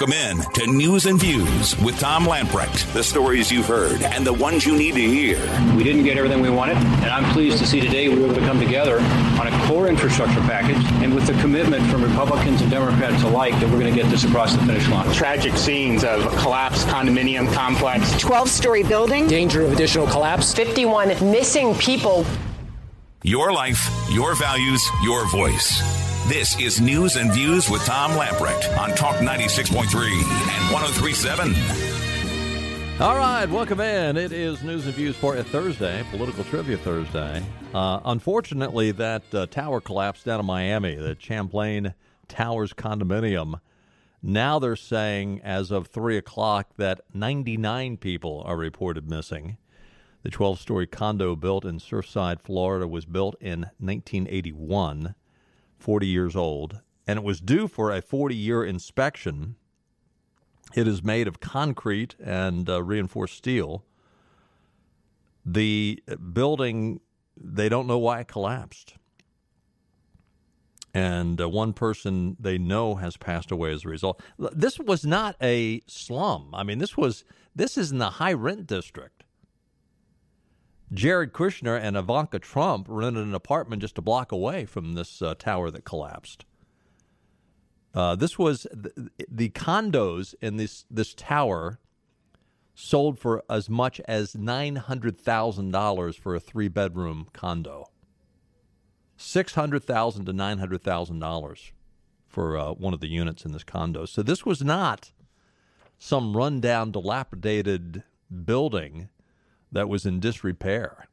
Welcome in to News and Views with Tom Lamprecht. The stories you've heard and the ones you need to hear. We didn't get everything we wanted, and I'm pleased to see today we were able to come together on a core infrastructure package and with the commitment from Republicans and Democrats alike that we're going to get this across the finish line. Tragic scenes of a collapsed condominium complex. 12 story building. Danger of additional collapse. 51 missing people. Your life, your values, your voice. This is News and Views with Tom Lamprecht on Talk 96.3 and 1037. All right, welcome in. It is News and Views for a Thursday, Political Trivia Thursday. Uh, unfortunately, that uh, tower collapsed down in Miami, the Champlain Towers condominium. Now they're saying, as of 3 o'clock, that 99 people are reported missing. The 12 story condo built in Surfside, Florida, was built in 1981. 40 years old, and it was due for a 40 year inspection. It is made of concrete and uh, reinforced steel. The building, they don't know why it collapsed. And uh, one person they know has passed away as a result. This was not a slum. I mean, this was this is in the high rent district. Jared Kushner and Ivanka Trump rented an apartment just a block away from this uh, tower that collapsed. Uh, this was the, the, condos in this this tower sold for as much as nine hundred thousand dollars for a three bedroom condo. Six hundred thousand to nine hundred thousand dollars for uh, one of the units in this condo. So this was not some rundown, dilapidated building that was in disrepair.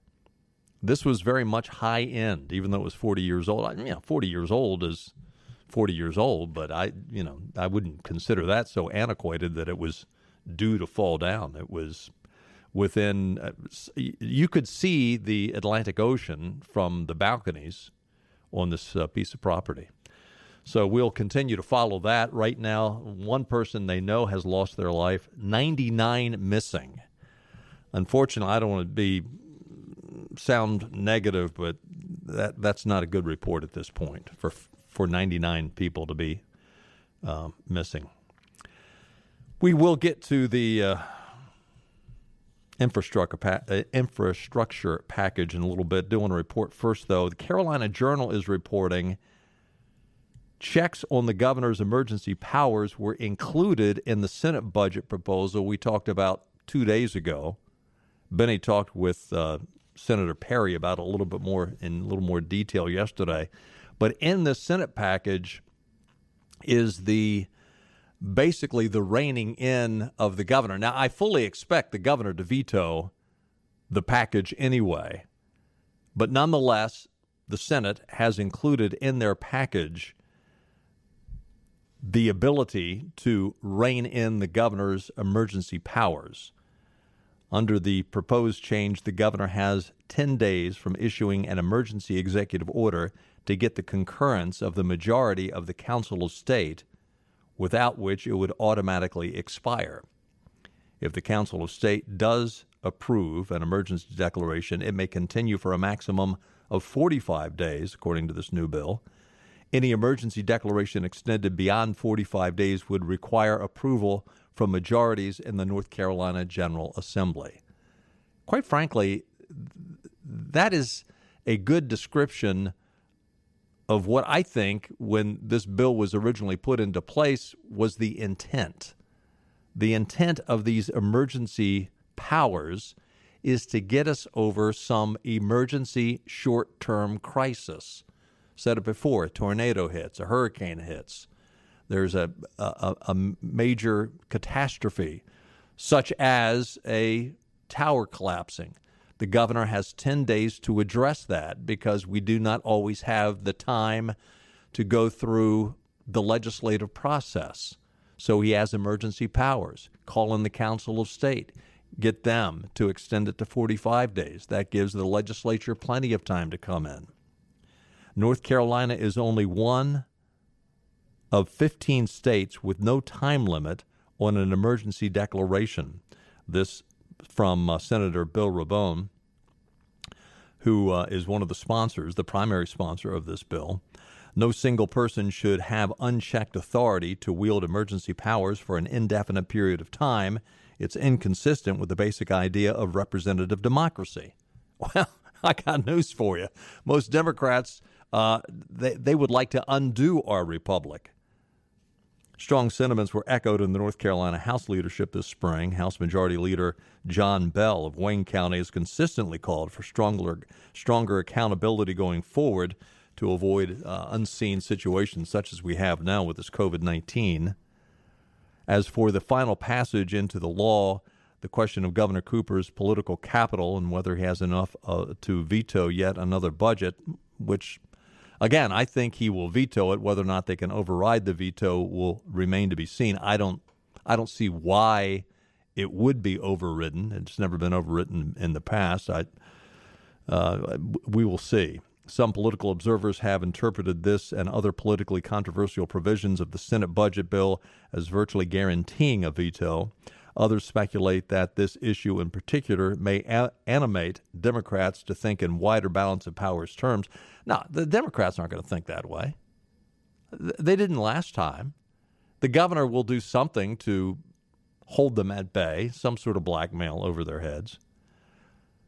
This was very much high end, even though it was 40 years old. I, you know, 40 years old is 40 years old, but I, you know, I wouldn't consider that so antiquated that it was due to fall down. It was within, uh, you could see the Atlantic Ocean from the balconies on this uh, piece of property. So we'll continue to follow that. Right now, one person they know has lost their life, 99 missing unfortunately, I don't want to be sound negative, but that that's not a good report at this point for for 99 people to be um, missing. We will get to the uh, infrastructure pa- uh, infrastructure package in a little bit. Do want to report first, though. The Carolina Journal is reporting checks on the governor's emergency powers were included in the Senate budget proposal we talked about two days ago. Benny talked with uh, Senator Perry about a little bit more in a little more detail yesterday. But in the Senate package is the basically the reining in of the governor. Now, I fully expect the governor to veto the package anyway, but nonetheless, the Senate has included in their package the ability to rein in the governor's emergency powers. Under the proposed change, the governor has 10 days from issuing an emergency executive order to get the concurrence of the majority of the Council of State, without which it would automatically expire. If the Council of State does approve an emergency declaration, it may continue for a maximum of 45 days, according to this new bill. Any emergency declaration extended beyond 45 days would require approval from majorities in the North Carolina General Assembly. Quite frankly, that is a good description of what I think, when this bill was originally put into place, was the intent. The intent of these emergency powers is to get us over some emergency short term crisis. Said it before a tornado hits, a hurricane hits, there's a, a, a major catastrophe, such as a tower collapsing. The governor has 10 days to address that because we do not always have the time to go through the legislative process. So he has emergency powers. Call in the Council of State, get them to extend it to 45 days. That gives the legislature plenty of time to come in. North Carolina is only one of 15 states with no time limit on an emergency declaration. This from uh, Senator Bill Rabon, who uh, is one of the sponsors, the primary sponsor of this bill. No single person should have unchecked authority to wield emergency powers for an indefinite period of time. It's inconsistent with the basic idea of representative democracy. Well, I got news for you. Most Democrats, uh, they, they would like to undo our republic. Strong sentiments were echoed in the North Carolina House leadership this spring. House Majority Leader John Bell of Wayne County has consistently called for stronger, stronger accountability going forward to avoid uh, unseen situations such as we have now with this COVID 19. As for the final passage into the law, the question of Governor Cooper's political capital and whether he has enough uh, to veto yet another budget, which, again, I think he will veto it. Whether or not they can override the veto will remain to be seen. I don't, I don't see why it would be overridden. It's never been overridden in the past. I, uh, we will see. Some political observers have interpreted this and other politically controversial provisions of the Senate budget bill as virtually guaranteeing a veto. Others speculate that this issue in particular may a- animate Democrats to think in wider balance of powers terms. Now, the Democrats aren't going to think that way. They didn't last time. The governor will do something to hold them at bay, some sort of blackmail over their heads.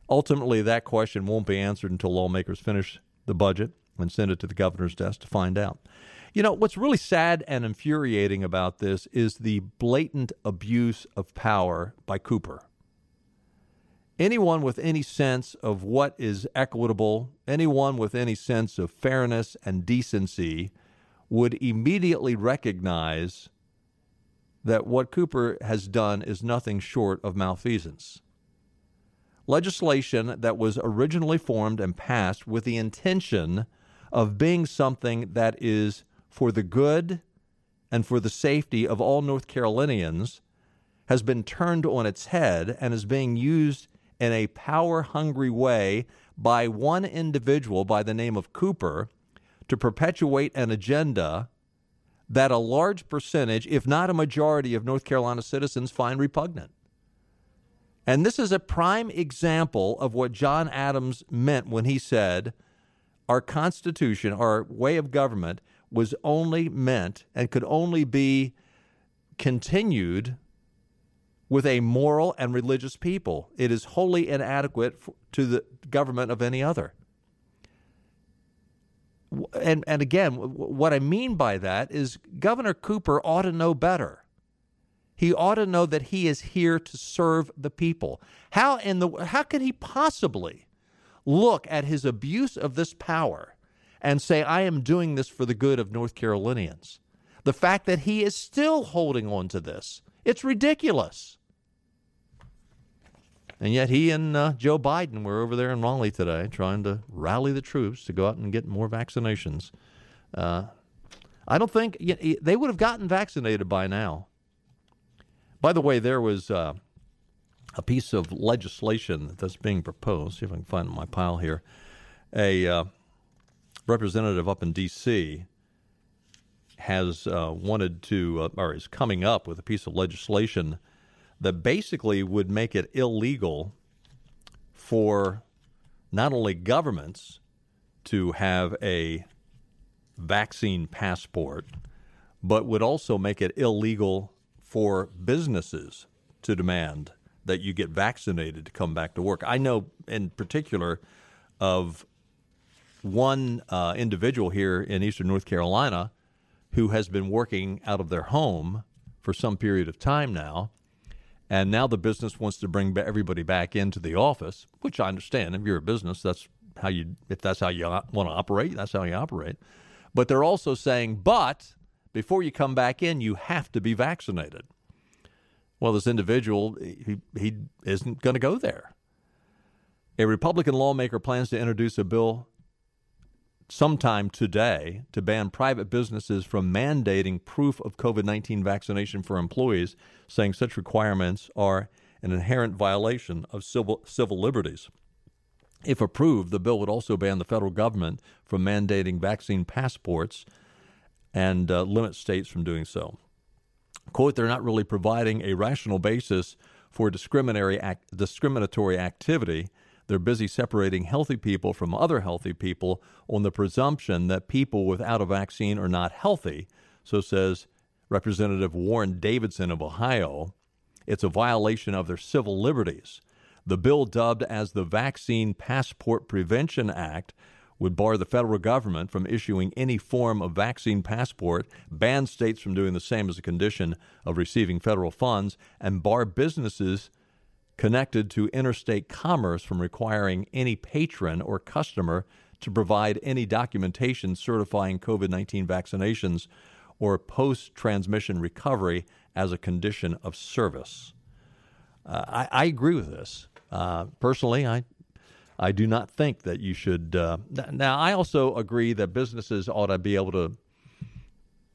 Ultimately, that question won't be answered until lawmakers finish the budget and send it to the governor's desk to find out. You know, what's really sad and infuriating about this is the blatant abuse of power by Cooper. Anyone with any sense of what is equitable, anyone with any sense of fairness and decency would immediately recognize that what Cooper has done is nothing short of malfeasance. Legislation that was originally formed and passed with the intention of being something that is for the good and for the safety of all North Carolinians has been turned on its head and is being used in a power hungry way by one individual by the name of Cooper to perpetuate an agenda that a large percentage, if not a majority, of North Carolina citizens find repugnant. And this is a prime example of what John Adams meant when he said, Our Constitution, our way of government, was only meant and could only be continued with a moral and religious people. It is wholly inadequate to the government of any other. And, and again, what I mean by that is Governor Cooper ought to know better. He ought to know that he is here to serve the people. How in the how can he possibly look at his abuse of this power and say, I am doing this for the good of North Carolinians. The fact that he is still holding on to this, it's ridiculous. And yet he and uh, Joe Biden were over there in Raleigh today trying to rally the troops to go out and get more vaccinations. Uh, I don't think you know, they would have gotten vaccinated by now. By the way, there was uh, a piece of legislation that's being proposed. See if I can find my pile here. A uh, representative up in D.C. has uh, wanted to, uh, or is coming up with a piece of legislation that basically would make it illegal for not only governments to have a vaccine passport, but would also make it illegal for businesses to demand that you get vaccinated to come back to work. I know in particular of one uh, individual here in eastern North Carolina who has been working out of their home for some period of time now. And now the business wants to bring everybody back into the office, which I understand. If you're a business, that's how you, if that's how you want to operate, that's how you operate. But they're also saying, but before you come back in, you have to be vaccinated. Well, this individual, he, he isn't going to go there. A Republican lawmaker plans to introduce a bill sometime today to ban private businesses from mandating proof of COVID 19 vaccination for employees, saying such requirements are an inherent violation of civil, civil liberties. If approved, the bill would also ban the federal government from mandating vaccine passports and uh, limit states from doing so. Quote, they're not really providing a rational basis for discriminatory, act, discriminatory activity they're busy separating healthy people from other healthy people on the presumption that people without a vaccine are not healthy. So says Representative Warren Davidson of Ohio. It's a violation of their civil liberties. The bill, dubbed as the Vaccine Passport Prevention Act, would bar the federal government from issuing any form of vaccine passport, ban states from doing the same as a condition of receiving federal funds, and bar businesses connected to interstate commerce from requiring any patron or customer to provide any documentation certifying COVID 19 vaccinations or post transmission recovery as a condition of service. Uh, I, I, agree with this. Uh, personally, I I do not think that you should. Uh, now, I also agree that businesses ought to be able to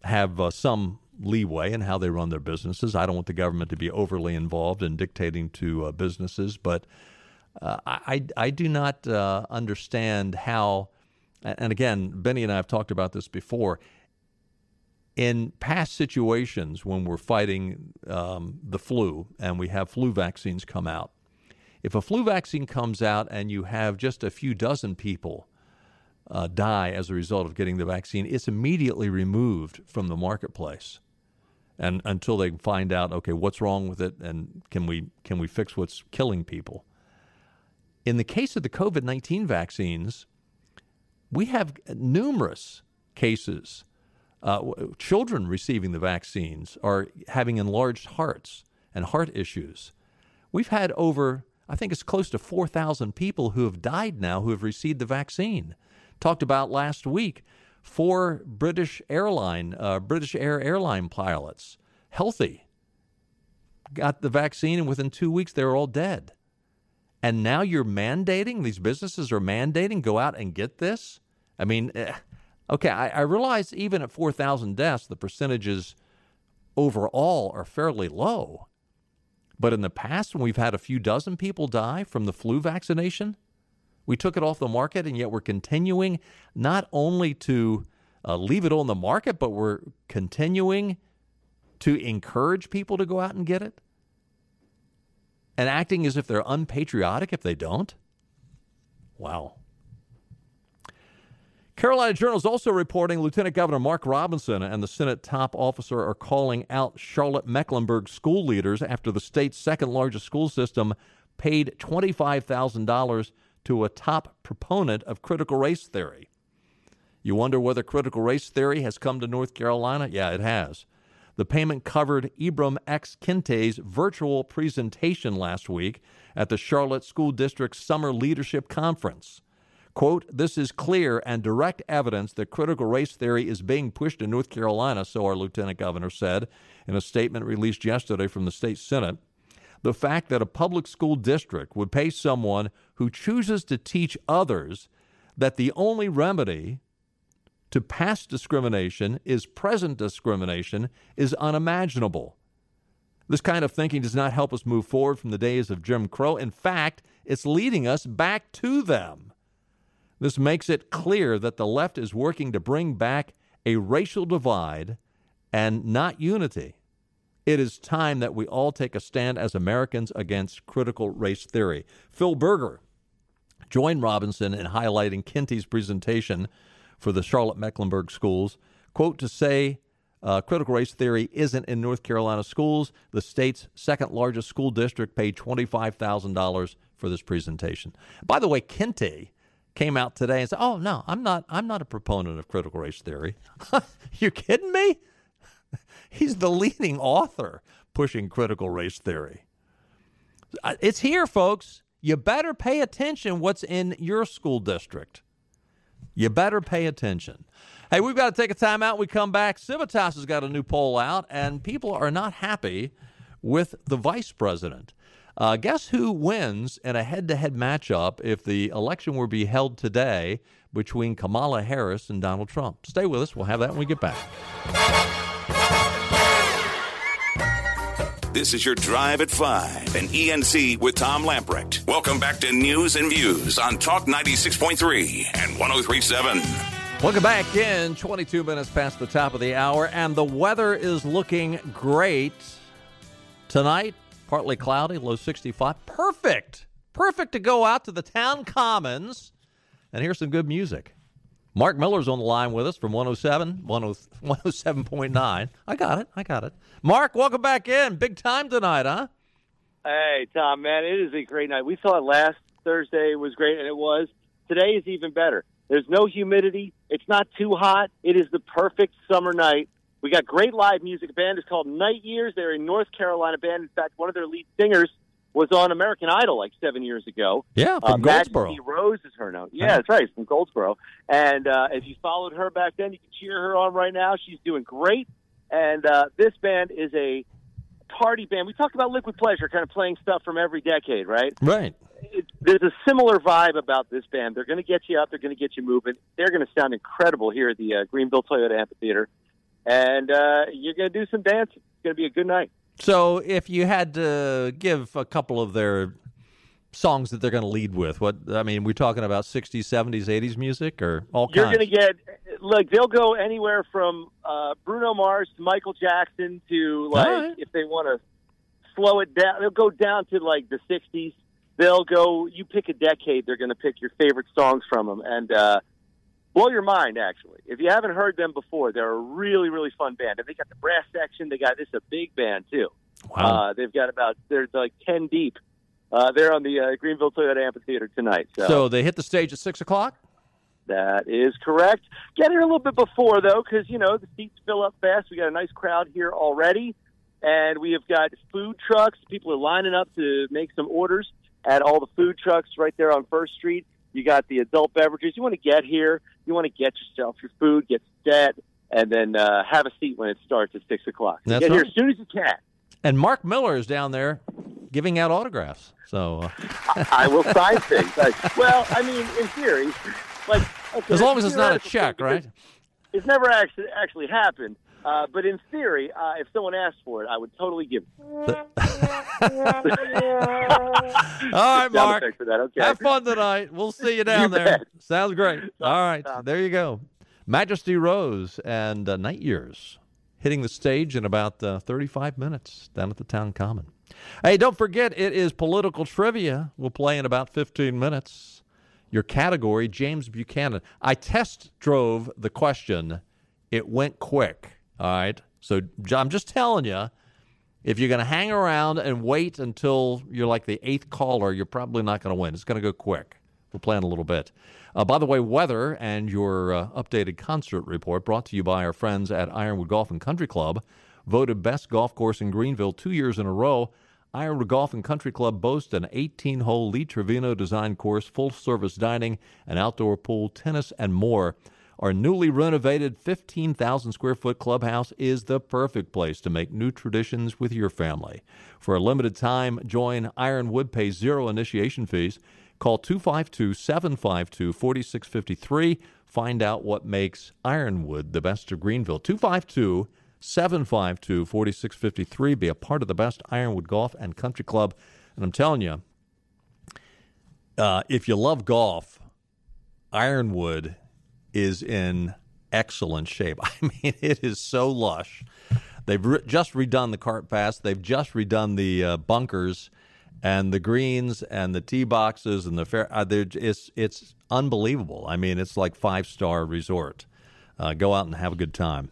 have uh, some leeway in how they run their businesses. I don't want the government to be overly involved in dictating to uh, businesses, but uh, I, I do not uh, understand how. And again, Benny and I have talked about this before. In past situations when we're fighting um, the flu and we have flu vaccines come out, if a flu vaccine comes out and you have just a few dozen people uh, die as a result of getting the vaccine, it's immediately removed from the marketplace and until they find out okay what's wrong with it and can we can we fix what's killing people? In the case of the covid-19 vaccines we have numerous cases uh, children receiving the vaccines are having enlarged hearts and heart issues. We've had over i think it's close to 4000 people who have died now who have received the vaccine. Talked about last week four British airline, uh, British Air airline pilots, healthy, got the vaccine, and within two weeks they were all dead. And now you're mandating these businesses are mandating go out and get this. I mean, eh, okay, I, I realize even at four thousand deaths, the percentages overall are fairly low. But in the past, when we've had a few dozen people die from the flu vaccination, we took it off the market, and yet we're continuing not only to uh, leave it on the market, but we're continuing to encourage people to go out and get it and acting as if they're unpatriotic if they don't. Wow. Carolina Journal is also reporting Lieutenant Governor Mark Robinson and the Senate top officer are calling out Charlotte Mecklenburg school leaders after the state's second largest school system paid $25,000 to a top proponent of critical race theory. You wonder whether critical race theory has come to North Carolina? Yeah, it has. The payment covered Ibram X. Kendi's virtual presentation last week at the Charlotte School District's Summer Leadership Conference. Quote, this is clear and direct evidence that critical race theory is being pushed in North Carolina, so our lieutenant governor said in a statement released yesterday from the state senate the fact that a public school district would pay someone who chooses to teach others that the only remedy to past discrimination is present discrimination is unimaginable. This kind of thinking does not help us move forward from the days of Jim Crow. In fact, it's leading us back to them. This makes it clear that the left is working to bring back a racial divide and not unity. It is time that we all take a stand as Americans against critical race theory. Phil Berger joined Robinson in highlighting Kendi's presentation for the Charlotte Mecklenburg schools. Quote, to say uh, critical race theory isn't in North Carolina schools. The state's second largest school district paid $25,000 for this presentation. By the way, Kente came out today and said, "Oh no, I'm not. I'm not a proponent of critical race theory. you kidding me? He's the leading author pushing critical race theory. Uh, it's here, folks. You better pay attention what's in your school district. You better pay attention. Hey, we've got to take a time out. We come back. Civitas has got a new poll out, and people are not happy with the vice president. Uh, guess who wins in a head to head matchup if the election were to be held today between Kamala Harris and Donald Trump? Stay with us. We'll have that when we get back. This is your Drive at 5 and ENC with Tom Lamprecht. Welcome back to News and Views on Talk 96.3 and 1037. Welcome back in 22 minutes past the top of the hour, and the weather is looking great tonight. Partly cloudy, low 65. Perfect Perfect to go out to the town commons and hear some good music. Mark Miller's on the line with us from 107, 107.9. I got it. I got it. Mark, welcome back in. Big time tonight, huh? Hey, Tom, man, it is a great night. We saw it last Thursday was great, and it was. Today is even better. There's no humidity. It's not too hot. It is the perfect summer night. We got great live music. The band is called Night Years. They're a North Carolina band. In fact, one of their lead singers was on American Idol like seven years ago. Yeah, from uh, Goldsboro. Majesty Rose is her name. Yeah, that's right, from Goldsboro. And uh, if you followed her back then, you can cheer her on right now. She's doing great. And uh, this band is a party band. We talked about Liquid Pleasure, kind of playing stuff from every decade, right? Right. It, there's a similar vibe about this band. They're going to get you up. They're going to get you moving. They're going to sound incredible here at the uh, Greenville Toyota Amphitheater, and uh, you're going to do some dancing. It's going to be a good night. So, if you had to give a couple of their songs that they're going to lead with, what I mean, we're talking about 60s, 70s, 80s music, or all You're kinds. going to get like they'll go anywhere from uh, Bruno Mars to Michael Jackson to like right. if they want to slow it down, they'll go down to like the 60s. They'll go. You pick a decade. They're going to pick your favorite songs from them and uh, blow your mind. Actually, if you haven't heard them before, they're a really really fun band. And they got the brass section. They got this is a big band too. Wow. Uh, they've got about they're like ten deep. Uh, they're on the uh, Greenville Toyota Amphitheater tonight. So. so they hit the stage at six o'clock. That is correct. Get here a little bit before though, because you know the seats fill up fast. We got a nice crowd here already, and we have got food trucks. People are lining up to make some orders at all the food trucks right there on First Street. You got the adult beverages. You want to get here. You want to get yourself your food, get set, and then uh, have a seat when it starts at six o'clock. That's get right. here as soon as you can. And Mark Miller is down there giving out autographs. So uh, I will sign things. Like, well, I mean, in theory, like okay, as long as it's not a check, right? It's never actually actually happened. Uh, but in theory, uh, if someone asked for it, I would totally give it. All right, Mark. effect for that, okay. Have fun tonight. We'll see you down You there. bet. Sounds great. All right, there you go. Majesty Rose and uh, Night Years hitting the stage in about uh, 35 minutes down at the Town Common. Hey, don't forget it is political trivia. We'll play in about 15 minutes. Your category, James Buchanan. I test drove the question. It went quick. All right. So I'm just telling you, if you're going to hang around and wait until you're like the eighth caller, you're probably not going to win. It's going to go quick. We'll play a little bit. Uh, by the way, weather and your uh, updated concert report brought to you by our friends at Ironwood Golf and Country Club, voted best golf course in Greenville two years in a row. Ironwood Golf and Country Club boasts an 18 hole Lee Trevino design course, full service dining, an outdoor pool, tennis, and more. Our newly renovated 15,000 square foot clubhouse is the perfect place to make new traditions with your family. For a limited time, join Ironwood, pay zero initiation fees. Call 252 752 4653. Find out what makes Ironwood the best of Greenville. 252 752 4653. Be a part of the best Ironwood Golf and Country Club. And I'm telling you, uh, if you love golf, Ironwood is in excellent shape. I mean, it is so lush. They've re- just redone the cart pass. They've just redone the uh, bunkers and the greens and the tee boxes and the fair. Uh, it's it's unbelievable. I mean, it's like five star resort. Uh, go out and have a good time.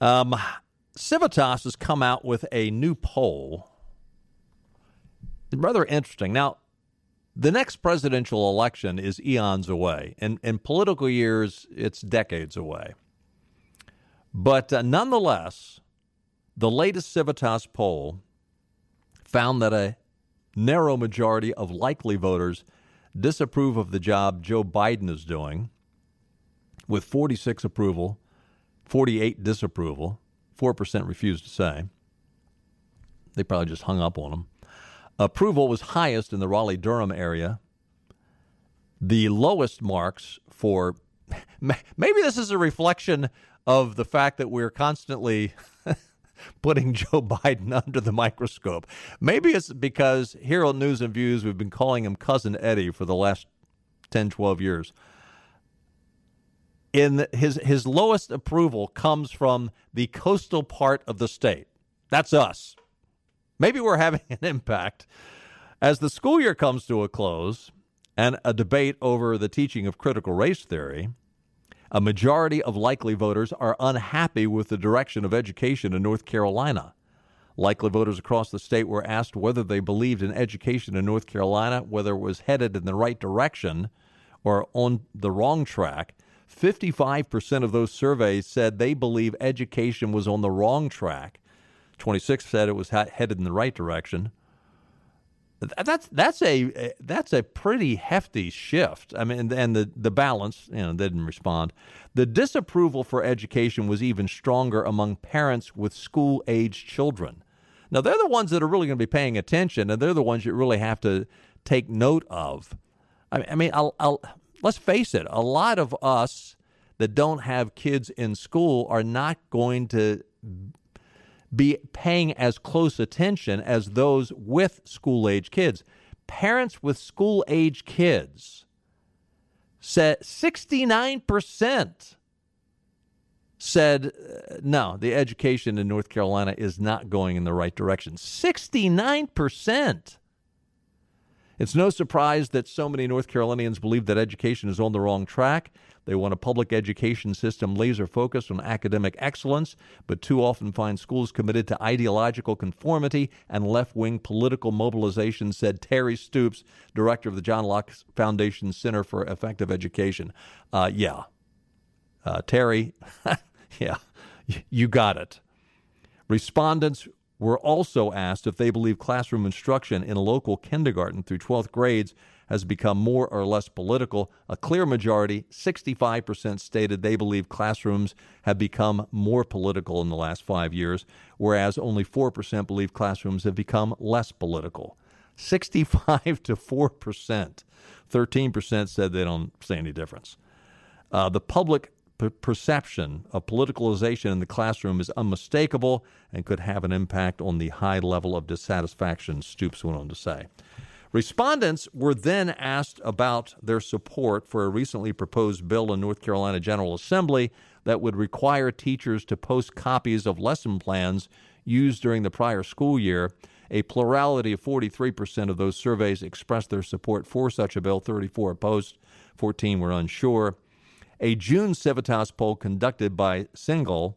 Um, Civitas has come out with a new poll. Rather interesting. Now, the next presidential election is eons away. and in political years, it's decades away. But uh, nonetheless, the latest Civitas poll found that a narrow majority of likely voters disapprove of the job Joe Biden is doing, with 46 approval, 48 disapproval, 4% refused to say. They probably just hung up on him. Approval was highest in the Raleigh Durham area. The lowest marks for maybe this is a reflection of the fact that we're constantly putting Joe Biden under the microscope. Maybe it's because here on News and Views, we've been calling him Cousin Eddie for the last 10, 12 years. In his, his lowest approval comes from the coastal part of the state. That's us. Maybe we're having an impact. As the school year comes to a close and a debate over the teaching of critical race theory, a majority of likely voters are unhappy with the direction of education in North Carolina. Likely voters across the state were asked whether they believed in education in North Carolina, whether it was headed in the right direction or on the wrong track. 55% of those surveys said they believe education was on the wrong track. 26 said it was headed in the right direction. That's that's a that's a pretty hefty shift. I mean, and the the balance, you know, they didn't respond. The disapproval for education was even stronger among parents with school age children. Now they're the ones that are really going to be paying attention, and they're the ones you really have to take note of. I mean, I'll, I'll, let's face it, a lot of us that don't have kids in school are not going to be paying as close attention as those with school age kids. Parents with school age kids said 69% said uh, no, the education in North Carolina is not going in the right direction. 69%. It's no surprise that so many North Carolinians believe that education is on the wrong track. They want a public education system laser focused on academic excellence, but too often find schools committed to ideological conformity and left wing political mobilization, said Terry Stoops, director of the John Locke Foundation Center for Effective Education. Uh, yeah. Uh, Terry, yeah, you got it. Respondents were also asked if they believe classroom instruction in local kindergarten through 12th grades has become more or less political. A clear majority, 65%, stated they believe classrooms have become more political in the last five years, whereas only 4% believe classrooms have become less political. 65 to 4%. 13% said they don't see any difference. Uh, the public perception of politicalization in the classroom is unmistakable and could have an impact on the high level of dissatisfaction, Stoops went on to say. Respondents were then asked about their support for a recently proposed bill in North Carolina General Assembly that would require teachers to post copies of lesson plans used during the prior school year. A plurality of 43% of those surveys expressed their support for such a bill, 34 opposed, 14 were unsure. A June Civitas poll conducted by Cygnal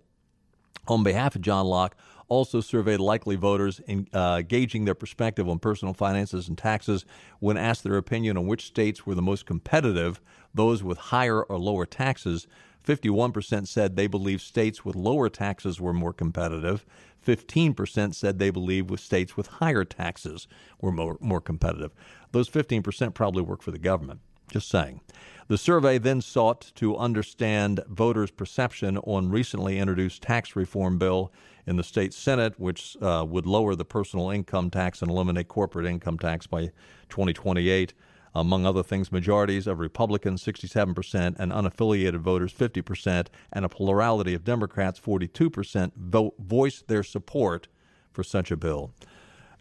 on behalf of John Locke also surveyed likely voters in, uh, gauging their perspective on personal finances and taxes when asked their opinion on which states were the most competitive, those with higher or lower taxes. 51% said they believe states with lower taxes were more competitive. 15% said they believe with states with higher taxes were more, more competitive. Those 15% probably work for the government. Just saying. The survey then sought to understand voters' perception on recently introduced tax reform bill in the state senate, which uh, would lower the personal income tax and eliminate corporate income tax by 2028. Among other things, majorities of Republicans, 67%, and unaffiliated voters, 50%, and a plurality of Democrats, 42%, vote, voiced their support for such a bill.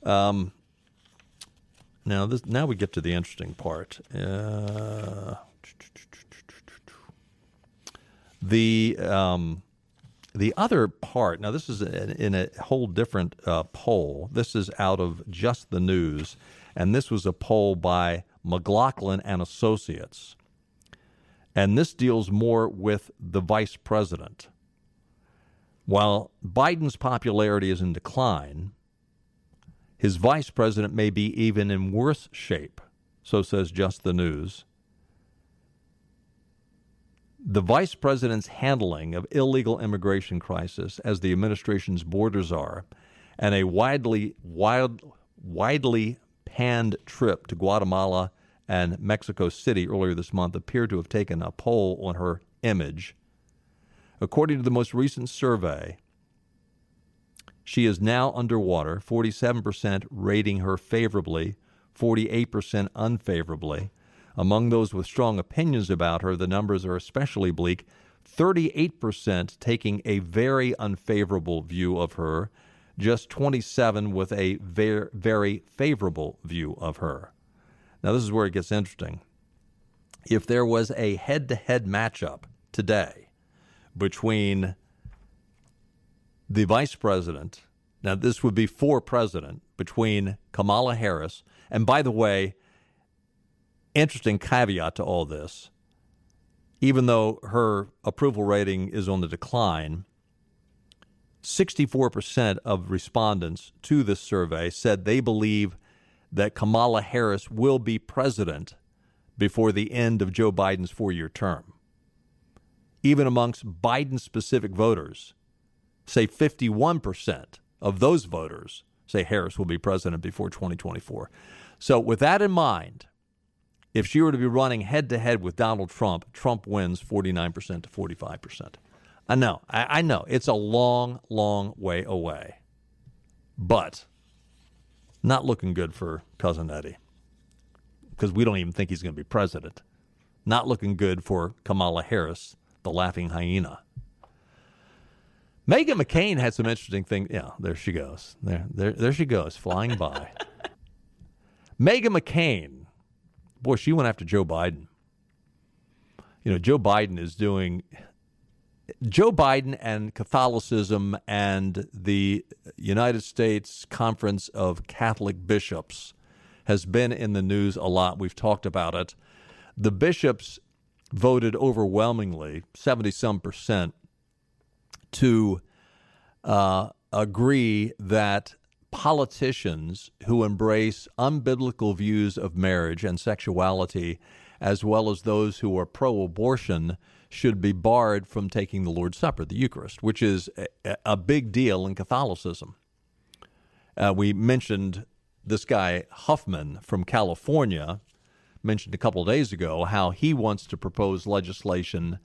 Um, now, this, now we get to the interesting part. Uh, the um, the other part. Now, this is in a whole different uh, poll. This is out of just the news, and this was a poll by McLaughlin and Associates, and this deals more with the vice president. While Biden's popularity is in decline, his vice president may be even in worse shape, so says Just the News. The vice president's handling of illegal immigration crisis as the administration's borders are, and a widely wild, widely panned trip to Guatemala and Mexico City earlier this month appear to have taken a toll on her image. According to the most recent survey, she is now underwater, 47% rating her favorably, 48% unfavorably. Among those with strong opinions about her, the numbers are especially bleak 38% taking a very unfavorable view of her, just 27 with a very, favorable view of her. Now, this is where it gets interesting. If there was a head to head matchup today between the vice president Now, this would be for president between Kamala Harris. And by the way, interesting caveat to all this even though her approval rating is on the decline, 64% of respondents to this survey said they believe that Kamala Harris will be president before the end of Joe Biden's four year term. Even amongst Biden specific voters, say 51% of those voters say Harris will be president before 2024. So, with that in mind, if she were to be running head to head with Donald Trump, Trump wins 49% to 45%. I know, I, I know, it's a long, long way away. But not looking good for Cousin Eddie because we don't even think he's going to be president. Not looking good for Kamala Harris, the laughing hyena. Meghan McCain had some interesting things. Yeah, there she goes. There, there, there she goes, flying by. Meghan McCain boy, she went after Joe Biden. You know, Joe Biden is doing. Joe Biden and Catholicism and the United States Conference of Catholic Bishops has been in the news a lot. We've talked about it. The bishops voted overwhelmingly, 70 some percent, to uh, agree that politicians who embrace unbiblical views of marriage and sexuality, as well as those who are pro abortion, should be barred from taking the Lord's Supper, the Eucharist, which is a, a big deal in Catholicism. Uh, we mentioned this guy, Huffman from California, mentioned a couple days ago how he wants to propose legislation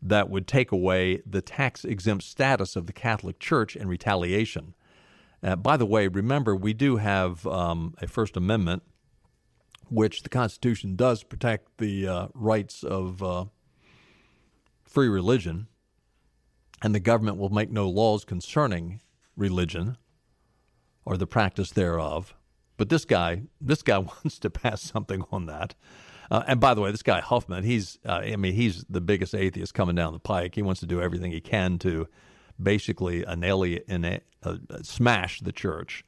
that would take away the tax exempt status of the Catholic Church in retaliation. Uh, by the way, remember, we do have um, a First Amendment, which the Constitution does protect the uh, rights of uh, free religion, and the government will make no laws concerning religion or the practice thereof. But this guy, this guy wants to pass something on that. Uh, and by the way, this guy Huffman, he's, uh, I mean, he's the biggest atheist coming down the pike. He wants to do everything he can to basically annihilate and uh, smash the church.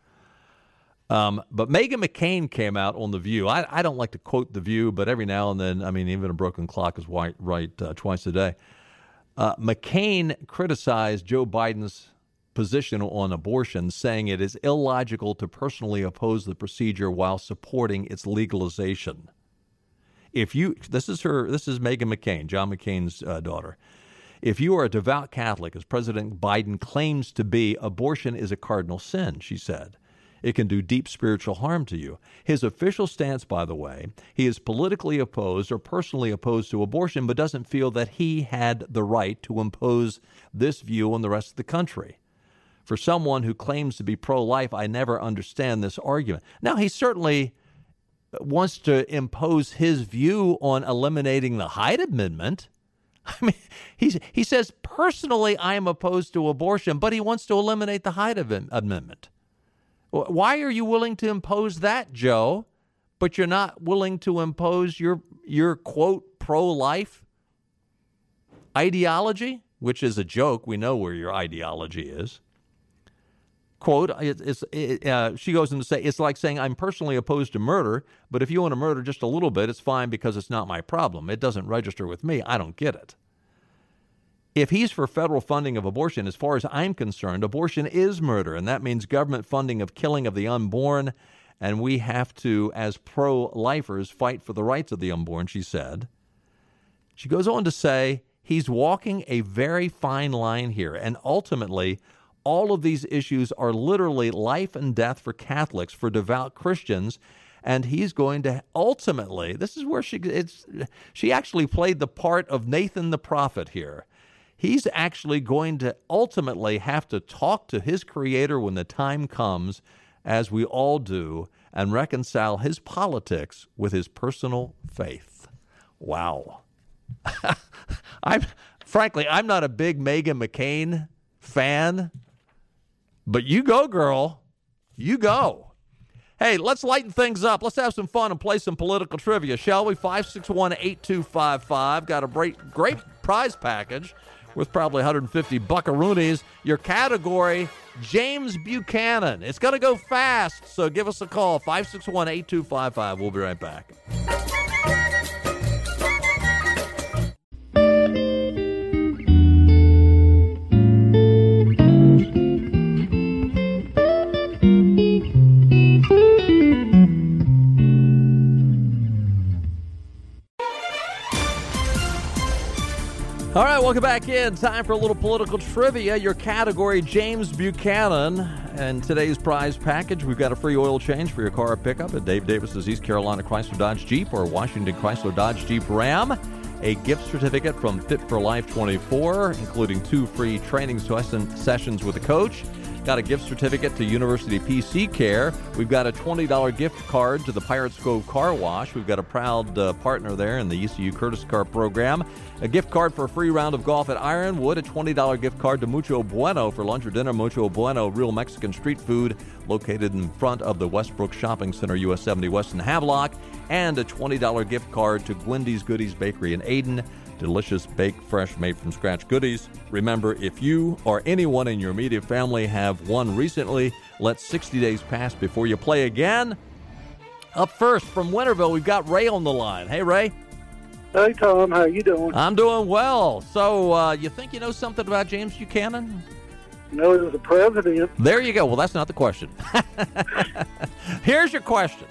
Um, but Meghan McCain came out on The View. I, I, don't like to quote The View, but every now and then, I mean, even a broken clock is right, right uh, twice a day. Uh, McCain criticized Joe Biden's position on abortion, saying it is illogical to personally oppose the procedure while supporting its legalization. If you, this is her, this is Meghan McCain, John McCain's uh, daughter. If you are a devout Catholic, as President Biden claims to be, abortion is a cardinal sin, she said. It can do deep spiritual harm to you. His official stance, by the way, he is politically opposed or personally opposed to abortion, but doesn't feel that he had the right to impose this view on the rest of the country. For someone who claims to be pro life, I never understand this argument. Now, he certainly wants to impose his view on eliminating the Hyde Amendment. I mean, he's, he says, personally, I am opposed to abortion, but he wants to eliminate the Hyde Amendment. Why are you willing to impose that, Joe, but you're not willing to impose your, your quote, pro life ideology, which is a joke? We know where your ideology is quote it's, it, uh, she goes on to say it's like saying i'm personally opposed to murder but if you want to murder just a little bit it's fine because it's not my problem. It doesn't register with me. I don't get it. If he's for federal funding of abortion as far as i'm concerned abortion is murder and that means government funding of killing of the unborn and we have to as pro-lifers fight for the rights of the unborn she said. She goes on to say he's walking a very fine line here and ultimately all of these issues are literally life and death for Catholics, for devout Christians. And he's going to ultimately, this is where she, it's, she actually played the part of Nathan the prophet here. He's actually going to ultimately have to talk to his creator when the time comes, as we all do, and reconcile his politics with his personal faith. Wow. I'm frankly, I'm not a big Meghan McCain fan. But you go, girl. You go. Hey, let's lighten things up. Let's have some fun and play some political trivia, shall we? 561 8255. Got a great, great prize package. worth probably 150 buckaroonies. Your category, James Buchanan. It's going to go fast, so give us a call, 561 8255. We'll be right back. Welcome back in. Time for a little political trivia. Your category, James Buchanan. And today's prize package, we've got a free oil change for your car pickup at Dave Davis's East Carolina Chrysler Dodge Jeep or Washington Chrysler Dodge Jeep Ram. A gift certificate from Fit for Life 24, including two free training sessions with a coach Got a gift certificate to University PC Care. We've got a $20 gift card to the Pirates Cove Car Wash. We've got a proud uh, partner there in the ECU Curtis Car program. A gift card for a free round of golf at Ironwood. A $20 gift card to Mucho Bueno for lunch or dinner. Mucho Bueno, real Mexican street food located in front of the Westbrook Shopping Center, US 70 West in Havelock. And a $20 gift card to Gwendy's Goodies Bakery in Ayden delicious baked fresh made from scratch goodies. Remember, if you or anyone in your immediate family have won recently, let 60 days pass before you play again. Up first from Winterville, we've got Ray on the line. Hey, Ray. Hey, Tom. How you doing? I'm doing well. So, uh, you think you know something about James Buchanan? No, he was the president. There you go. Well, that's not the question. Here's your question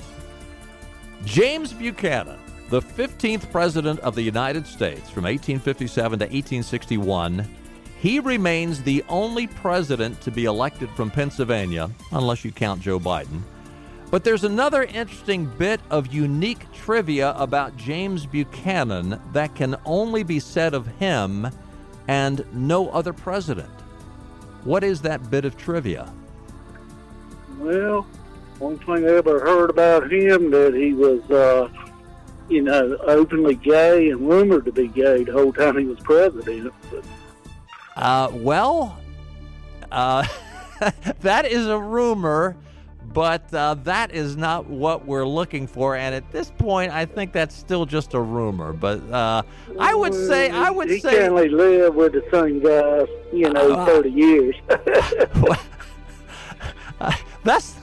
James Buchanan the 15th President of the United States from 1857 to 1861, he remains the only president to be elected from Pennsylvania, unless you count Joe Biden. But there's another interesting bit of unique trivia about James Buchanan that can only be said of him and no other president. What is that bit of trivia? Well, one thing I ever heard about him that he was uh, you know, openly gay and rumored to be gay the whole time he was president. But. Uh, well, uh, that is a rumor, but uh, that is not what we're looking for. And at this point, I think that's still just a rumor. But uh, I would say, I would he say, he can only live with the same guy, you know, uh, thirty years. that's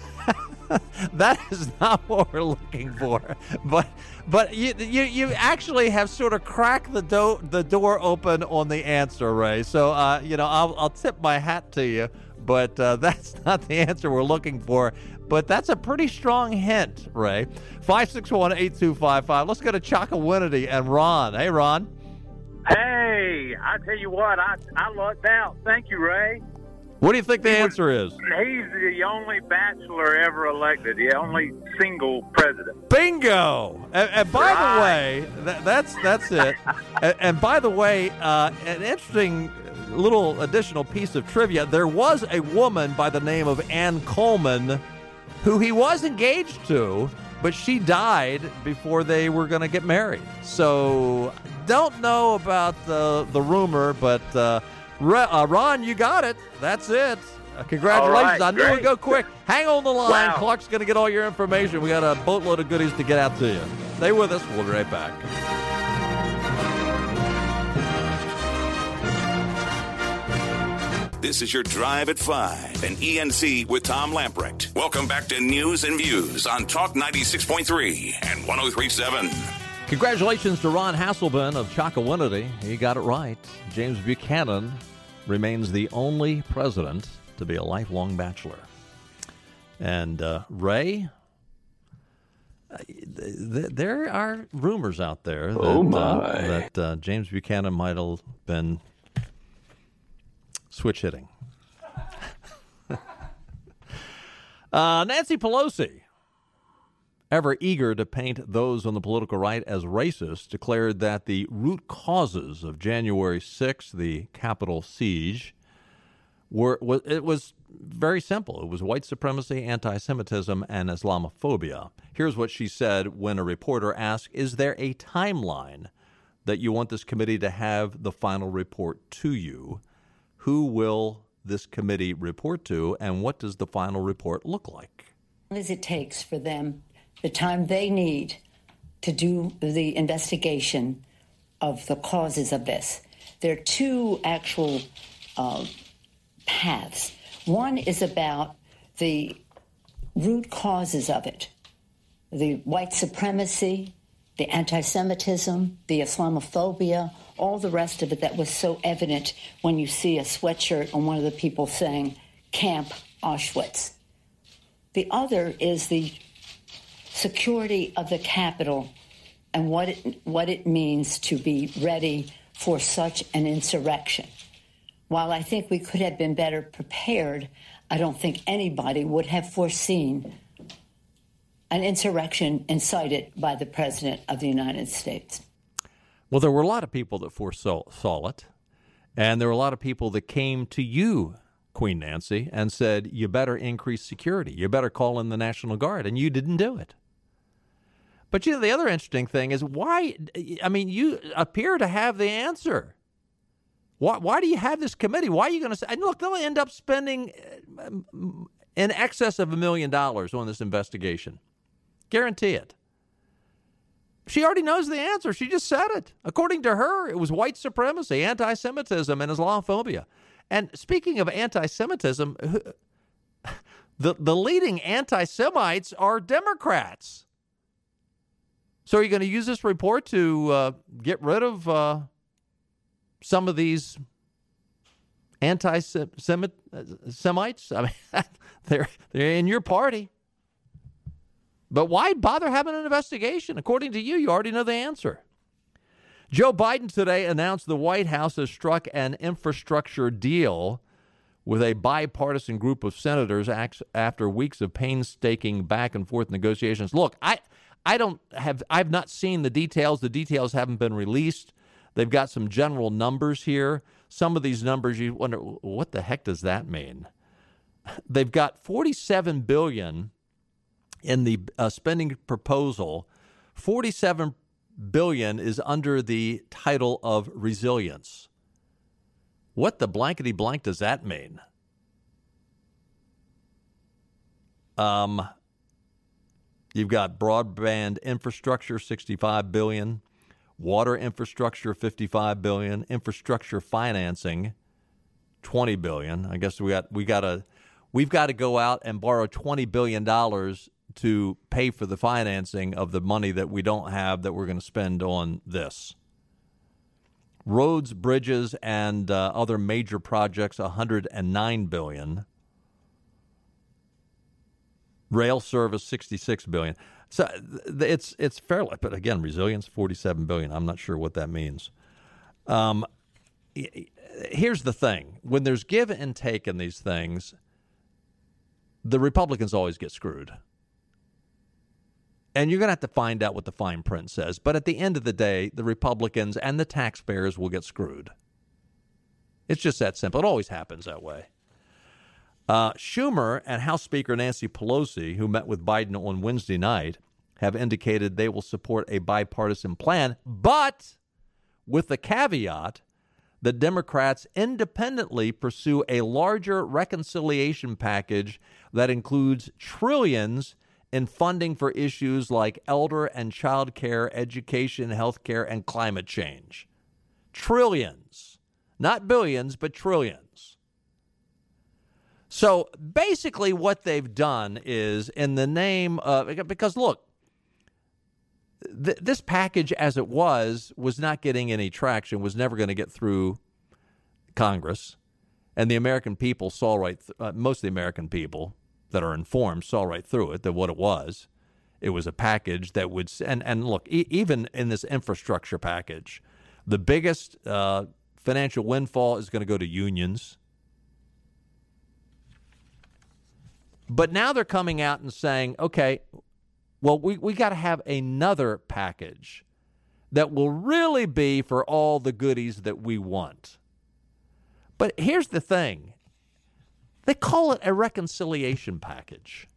that is not what we're looking for. But but you, you you actually have sort of cracked the door the door open on the answer, Ray. So uh, you know I'll I'll tip my hat to you, but uh, that's not the answer we're looking for. But that's a pretty strong hint, Ray. Five six one eight two five five. Let's go to Chocowinity and Ron. Hey, Ron. Hey, I tell you what, I I lucked out. Thank you, Ray. What do you think the answer is? He's the only bachelor ever elected, the only single president. Bingo! And, and by right. the way, that, that's that's it. and, and, by the way, uh, an interesting little additional piece of trivia: there was a woman by the name of Ann Coleman, who he was engaged to, but she died before they were going to get married. So, don't know about the the rumor, but. Uh, uh, Ron, you got it. That's it. Uh, congratulations. Right, I knew great. it'd go quick. Hang on the line. Wow. Clark's going to get all your information. We got a boatload of goodies to get out to you. Stay with us. We'll be right back. This is your Drive at 5 and ENC with Tom Lamprecht. Welcome back to News and Views on Talk 96.3 and 1037. Congratulations to Ron Hasselman of Chocowinity. He got it right. James Buchanan remains the only president to be a lifelong bachelor. And uh, Ray, uh, th- there are rumors out there that, oh uh, that uh, James Buchanan might have been switch hitting. Uh, Nancy Pelosi ever eager to paint those on the political right as racist, declared that the root causes of January 6th, the Capitol siege, were was, it was very simple. It was white supremacy, anti-Semitism, and Islamophobia. Here's what she said when a reporter asked, "Is there a timeline that you want this committee to have the final report to you? Who will this committee report to, and what does the final report look like?" As it takes for them the time they need to do the investigation of the causes of this. there are two actual uh, paths. One is about the root causes of it the white supremacy, the anti Semitism, the Islamophobia, all the rest of it that was so evident when you see a sweatshirt on one of the people saying Camp Auschwitz. The other is the security of the Capitol and what it, what it means to be ready for such an insurrection. While I think we could have been better prepared, I don't think anybody would have foreseen an insurrection incited by the President of the United States. Well, there were a lot of people that foresaw saw it, and there were a lot of people that came to you, Queen Nancy, and said, You better increase security. You better call in the National Guard. And you didn't do it. But you know, the other interesting thing is why, I mean, you appear to have the answer. Why, why do you have this committee? Why are you going to say, and look, they'll end up spending uh, in excess of a million dollars on this investigation. Guarantee it. She already knows the answer. She just said it. According to her, it was white supremacy, anti Semitism, and Islamophobia. And speaking of anti Semitism, the, the leading anti Semites are Democrats. So are you going to use this report to uh, get rid of uh, some of these anti Semites? I mean, they're, they're in your party. But why bother having an investigation? According to you, you already know the answer. Joe Biden today announced the White House has struck an infrastructure deal with a bipartisan group of senators after weeks of painstaking back and forth negotiations. Look, I I don't have I've not seen the details. The details haven't been released. They've got some general numbers here. Some of these numbers you wonder what the heck does that mean? They've got 47 billion in the uh, spending proposal, 47 billion is under the title of resilience. What the blankety blank does that mean? Um, you've got broadband infrastructure, 65 billion, water infrastructure, 55 billion, infrastructure financing, 20 billion. I guess we got we got to we've got to go out and borrow 20 billion dollars to pay for the financing of the money that we don't have that we're going to spend on this. Roads, bridges, and uh, other major projects, 109 billion. Rail service, 66 billion. So it's it's fairly, but again, resilience, 47 billion. I'm not sure what that means. Um, here's the thing: when there's give and take in these things, the Republicans always get screwed and you're going to have to find out what the fine print says. But at the end of the day, the Republicans and the taxpayers will get screwed. It's just that simple. It always happens that way. Uh, Schumer and House Speaker Nancy Pelosi, who met with Biden on Wednesday night, have indicated they will support a bipartisan plan, but with the caveat that Democrats independently pursue a larger reconciliation package that includes trillions in funding for issues like elder and child care, education, health care, and climate change. Trillions. Not billions, but trillions. So basically, what they've done is in the name of, because look, th- this package as it was was not getting any traction, was never going to get through Congress. And the American people saw right, th- uh, most of the American people that are informed saw right through it that what it was. It was a package that would, and, and look, e- even in this infrastructure package, the biggest uh, financial windfall is going to go to unions. But now they're coming out and saying, okay, well, we, we got to have another package that will really be for all the goodies that we want. But here's the thing they call it a reconciliation package.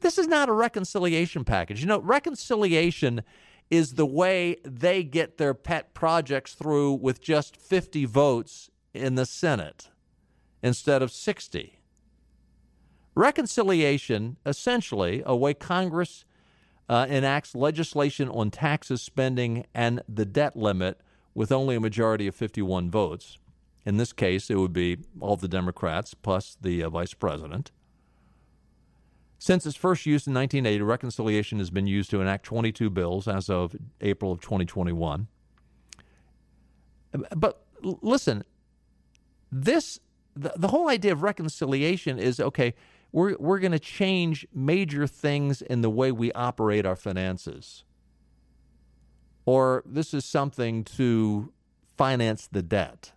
This is not a reconciliation package. You know, reconciliation is the way they get their pet projects through with just 50 votes in the Senate instead of 60. Reconciliation, essentially, a way Congress uh, enacts legislation on taxes, spending, and the debt limit with only a majority of 51 votes. In this case, it would be all the Democrats plus the uh, vice president. Since its first use in 1980, reconciliation has been used to enact 22 bills as of April of 2021. But listen, this the, the whole idea of reconciliation is okay, we're, we're going to change major things in the way we operate our finances. Or this is something to finance the debt.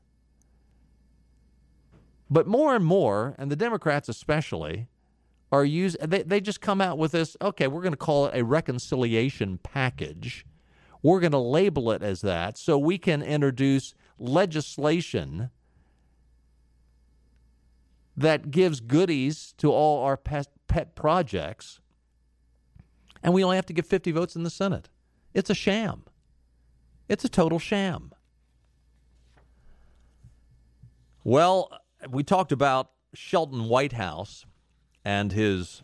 But more and more, and the Democrats especially, are used they, they just come out with this okay we're going to call it a reconciliation package we're going to label it as that so we can introduce legislation that gives goodies to all our pet, pet projects and we only have to get 50 votes in the senate. It's a sham. It's a total sham. Well we talked about Sheldon Whitehouse and his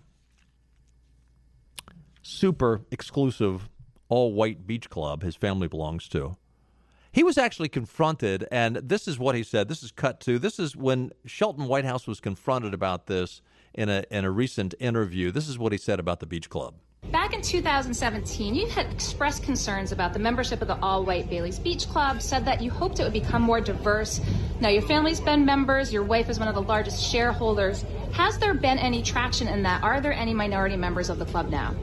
super exclusive all white beach club his family belongs to. He was actually confronted, and this is what he said. This is cut to. This is when Sheldon Whitehouse was confronted about this in a in a recent interview. This is what he said about the beach club. Back in 2017, you had expressed concerns about the membership of the all white Bailey's Beach Club, said that you hoped it would become more diverse. Now, your family's been members, your wife is one of the largest shareholders. Has there been any traction in that? Are there any minority members of the club now?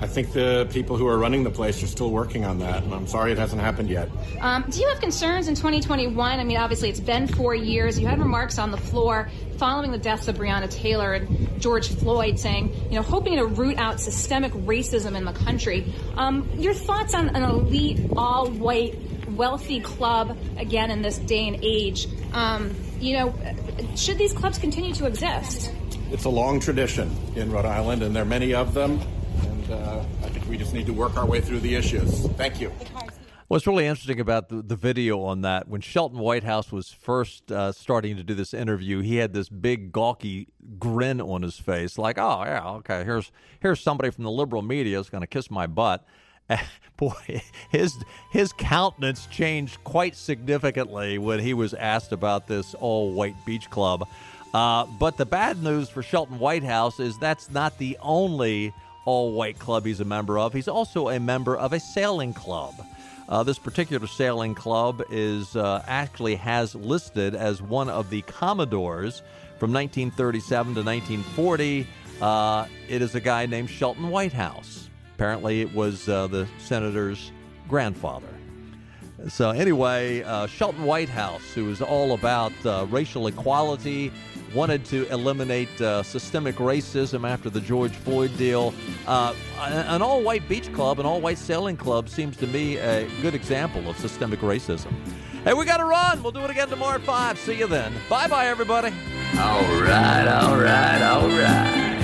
I think the people who are running the place are still working on that, and I'm sorry it hasn't happened yet. Um, do you have concerns in 2021? I mean, obviously, it's been four years. You had remarks on the floor following the deaths of Breonna Taylor and George Floyd saying, you know, hoping to root out systemic racism in the country. Um, your thoughts on an elite, all white, wealthy club, again, in this day and age? Um, you know, should these clubs continue to exist? It's a long tradition in Rhode Island, and there are many of them uh, I think we just need to work our way through the issues. Thank you. What's really interesting about the, the video on that, when Sheldon Whitehouse was first uh, starting to do this interview, he had this big gawky grin on his face, like, "Oh yeah, okay, here's here's somebody from the liberal media is going to kiss my butt." boy, his his countenance changed quite significantly when he was asked about this all white beach club. Uh, but the bad news for Sheldon Whitehouse is that's not the only all white club he's a member of. He's also a member of a sailing club. Uh, this particular sailing club is uh, actually has listed as one of the Commodores from 1937 to 1940. Uh, it is a guy named Sheldon Whitehouse. Apparently, it was uh, the senator's grandfather. So, anyway, uh, Sheldon Whitehouse, who is all about uh, racial equality wanted to eliminate uh, systemic racism after the George Floyd deal. Uh, an all white beach club, an all white sailing club seems to me a good example of systemic racism. Hey, we got to run. We'll do it again tomorrow at 5. See you then. Bye bye, everybody. All right, all right, all right.